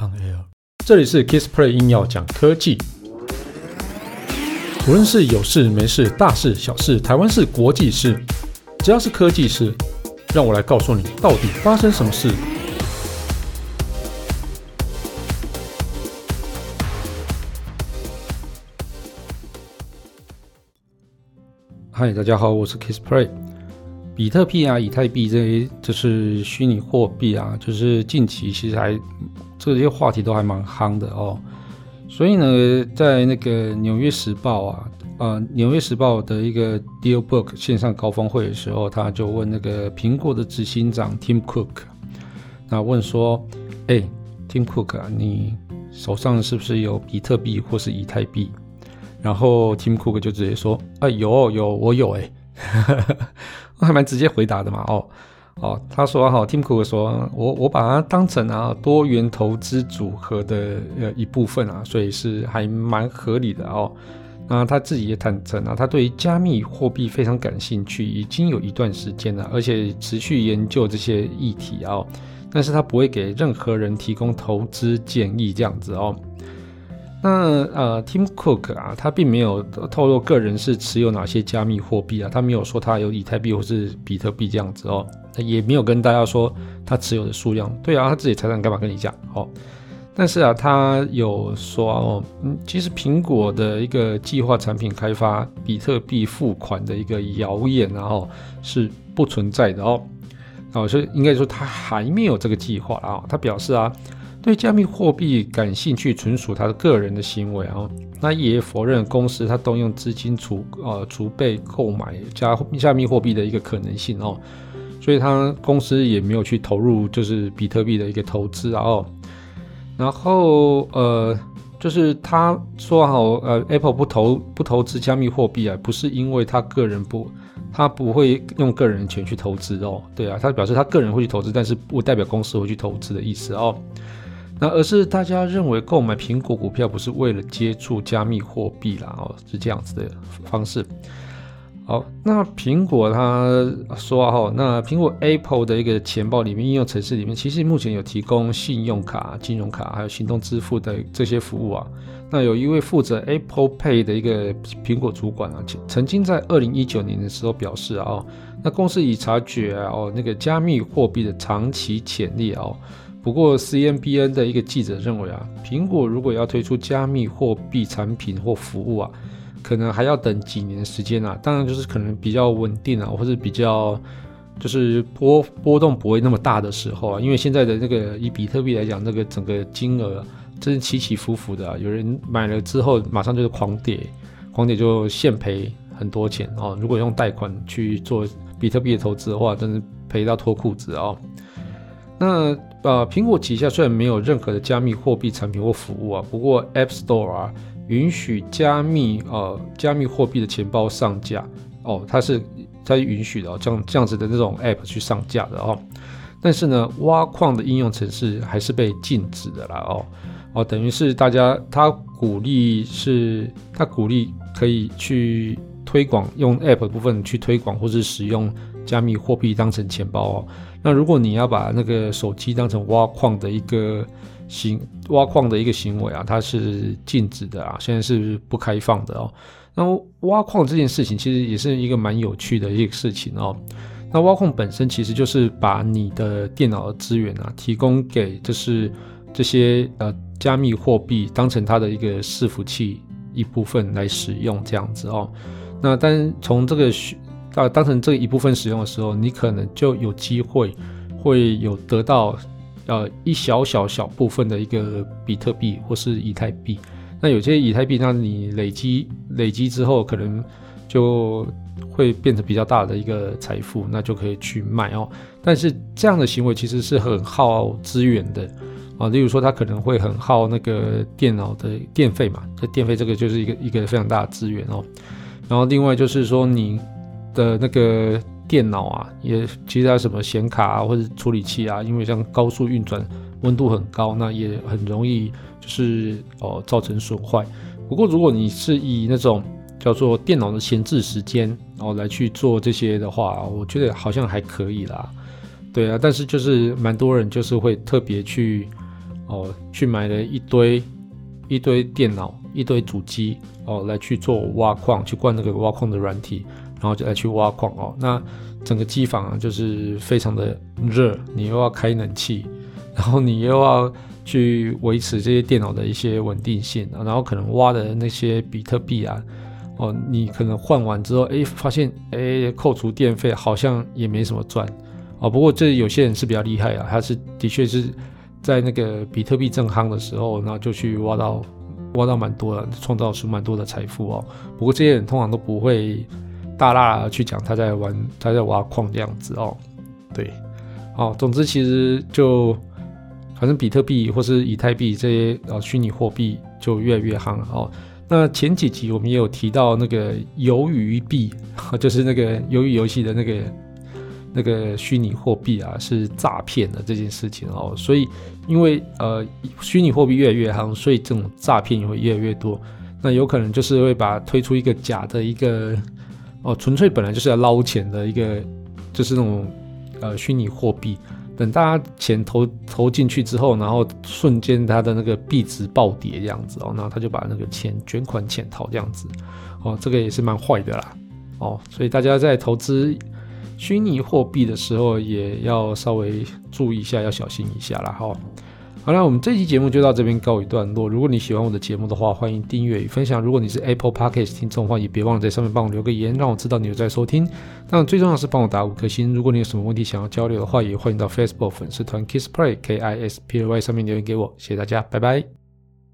On air，这里是 Kissplay 硬要讲科技，无论是有事没事、大事小事、台湾事、国际事，只要是科技事，让我来告诉你到底发生什么事。嗨，大家好，我是 Kissplay。比特币啊，以太币这些就是虚拟货币啊，就是近期其实还。这些话题都还蛮夯的哦，所以呢，在那个《纽约时报》啊，呃，《纽约时报》的一个 DealBook 线上高峰会的时候，他就问那个苹果的执行长 Tim Cook，那问说：“哎，Tim Cook 啊，你手上是不是有比特币或是以太币？”然后 Tim Cook 就直接说：“啊，有有，我有哎，我 还蛮直接回答的嘛，哦。”哦，他说哈，Tim Cook 说，我我把它当成啊多元投资组合的呃一部分啊，所以是还蛮合理的哦。那他自己也坦诚啊，他对于加密货币非常感兴趣，已经有一段时间了，而且持续研究这些议题哦。但是他不会给任何人提供投资建议这样子哦。那呃，Tim Cook 啊，他并没有透露个人是持有哪些加密货币啊，他没有说他有以太币或是比特币这样子哦。也没有跟大家说他持有的数量，对啊，他自己财产干嘛跟你讲？哦，但是啊，他有说哦，嗯，其实苹果的一个计划产品开发比特币付款的一个谣言，然后是不存在的哦，哦，所以应该说他还没有这个计划啊。他表示啊，对加密货币感兴趣纯属他的个人的行为啊，那也否认公司他动用资金储呃储备购买加加密货币的一个可能性哦。所以他公司也没有去投入，就是比特币的一个投资啊。然后呃，就是他说好，呃，Apple 不投不投资加密货币啊，不是因为他个人不，他不会用个人钱去投资哦。对啊，他表示他个人会去投资，但是不代表公司会去投资的意思哦。那而是大家认为购买苹果股票不是为了接触加密货币啦，哦，是这样子的方式。好，那苹果它说哈，那苹果 Apple 的一个钱包里面应用程式里面，其实目前有提供信用卡、金融卡还有行动支付的这些服务啊。那有一位负责 Apple Pay 的一个苹果主管啊，曾经在二零一九年的时候表示啊，那公司已察觉啊，哦，那个加密货币的长期潜力哦。不过 CNBN 的一个记者认为啊，苹果如果要推出加密货币产品或服务啊。可能还要等几年时间啊，当然就是可能比较稳定啊，或者比较就是波波动不会那么大的时候啊，因为现在的那个以比特币来讲，那个整个金额真是起起伏伏的啊，有人买了之后马上就是狂跌，狂跌就现赔很多钱哦。如果用贷款去做比特币的投资的话，真是赔到脱裤子哦。那呃，苹果旗下虽然没有任何的加密货币产品或服务啊，不过 App Store 啊。允许加密呃加密货币的钱包上架哦，它是它允许的哦，这样这样子的那种 app 去上架的哦。但是呢，挖矿的应用程式还是被禁止的啦哦哦，等于是大家他鼓励是，他鼓励可以去推广用 app 部分去推广或是使用加密货币当成钱包哦。那如果你要把那个手机当成挖矿的一个。行挖矿的一个行为啊，它是禁止的啊，现在是不开放的哦。那挖矿这件事情其实也是一个蛮有趣的一个事情哦。那挖矿本身其实就是把你的电脑的资源啊，提供给就是这些呃加密货币当成它的一个伺服器一部分来使用这样子哦。那但从这个啊当成这一部分使用的时候，你可能就有机会会有得到。呃，一小小小部分的一个比特币或是以太币，那有些以太币，那你累积累积之后，可能就会变成比较大的一个财富，那就可以去卖哦。但是这样的行为其实是很耗资源的啊，例如说它可能会很耗那个电脑的电费嘛，这电费这个就是一个一个非常大的资源哦。然后另外就是说你的那个。电脑啊，也其他什么显卡啊，或者处理器啊，因为像高速运转，温度很高，那也很容易就是哦造成损坏。不过如果你是以那种叫做电脑的闲置时间哦来去做这些的话，我觉得好像还可以啦。对啊，但是就是蛮多人就是会特别去哦，去买了一堆一堆电脑、一堆主机哦，来去做挖矿，去灌那个挖矿的软体，然后就来去挖矿哦。那整个机房啊，就是非常的热，你又要开冷气，然后你又要去维持这些电脑的一些稳定性，然后可能挖的那些比特币啊，哦，你可能换完之后，哎，发现哎，扣除电费好像也没什么赚哦。不过这有些人是比较厉害啊，他是的确是在那个比特币正夯的时候，然后就去挖到挖到蛮多的，创造出蛮多的财富哦。不过这些人通常都不会。大大去讲他在玩，他在挖矿这样子哦，对，哦，总之其实就反正比特币或是以太币这些呃虚拟货币就越来越夯了哦。那前几集我们也有提到那个鱿鱼币，就是那个鱿鱼游戏的那个那个虚拟货币啊，是诈骗的这件事情哦。所以因为呃虚拟货币越来越夯，所以这种诈骗也会越来越多。那有可能就是会把推出一个假的一个。哦，纯粹本来就是要捞钱的一个，就是那种呃虚拟货币。等大家钱投投进去之后，然后瞬间它的那个币值暴跌这样子哦，然后他就把那个钱卷款潜逃这样子。哦，这个也是蛮坏的啦。哦，所以大家在投资虚拟货币的时候，也要稍微注意一下，要小心一下啦。哈。好了，我们这期节目就到这边告一段落。如果你喜欢我的节目的话，欢迎订阅与分享。如果你是 Apple Podcast 听众的话，也别忘了在上面帮我留个言，让我知道你有在收听。当然，最重要是帮我打五颗星。如果你有什么问题想要交流的话，也欢迎到 Facebook 粉丝团 Kiss Play K I S P L Y 上面留言给我。谢谢大家，拜拜。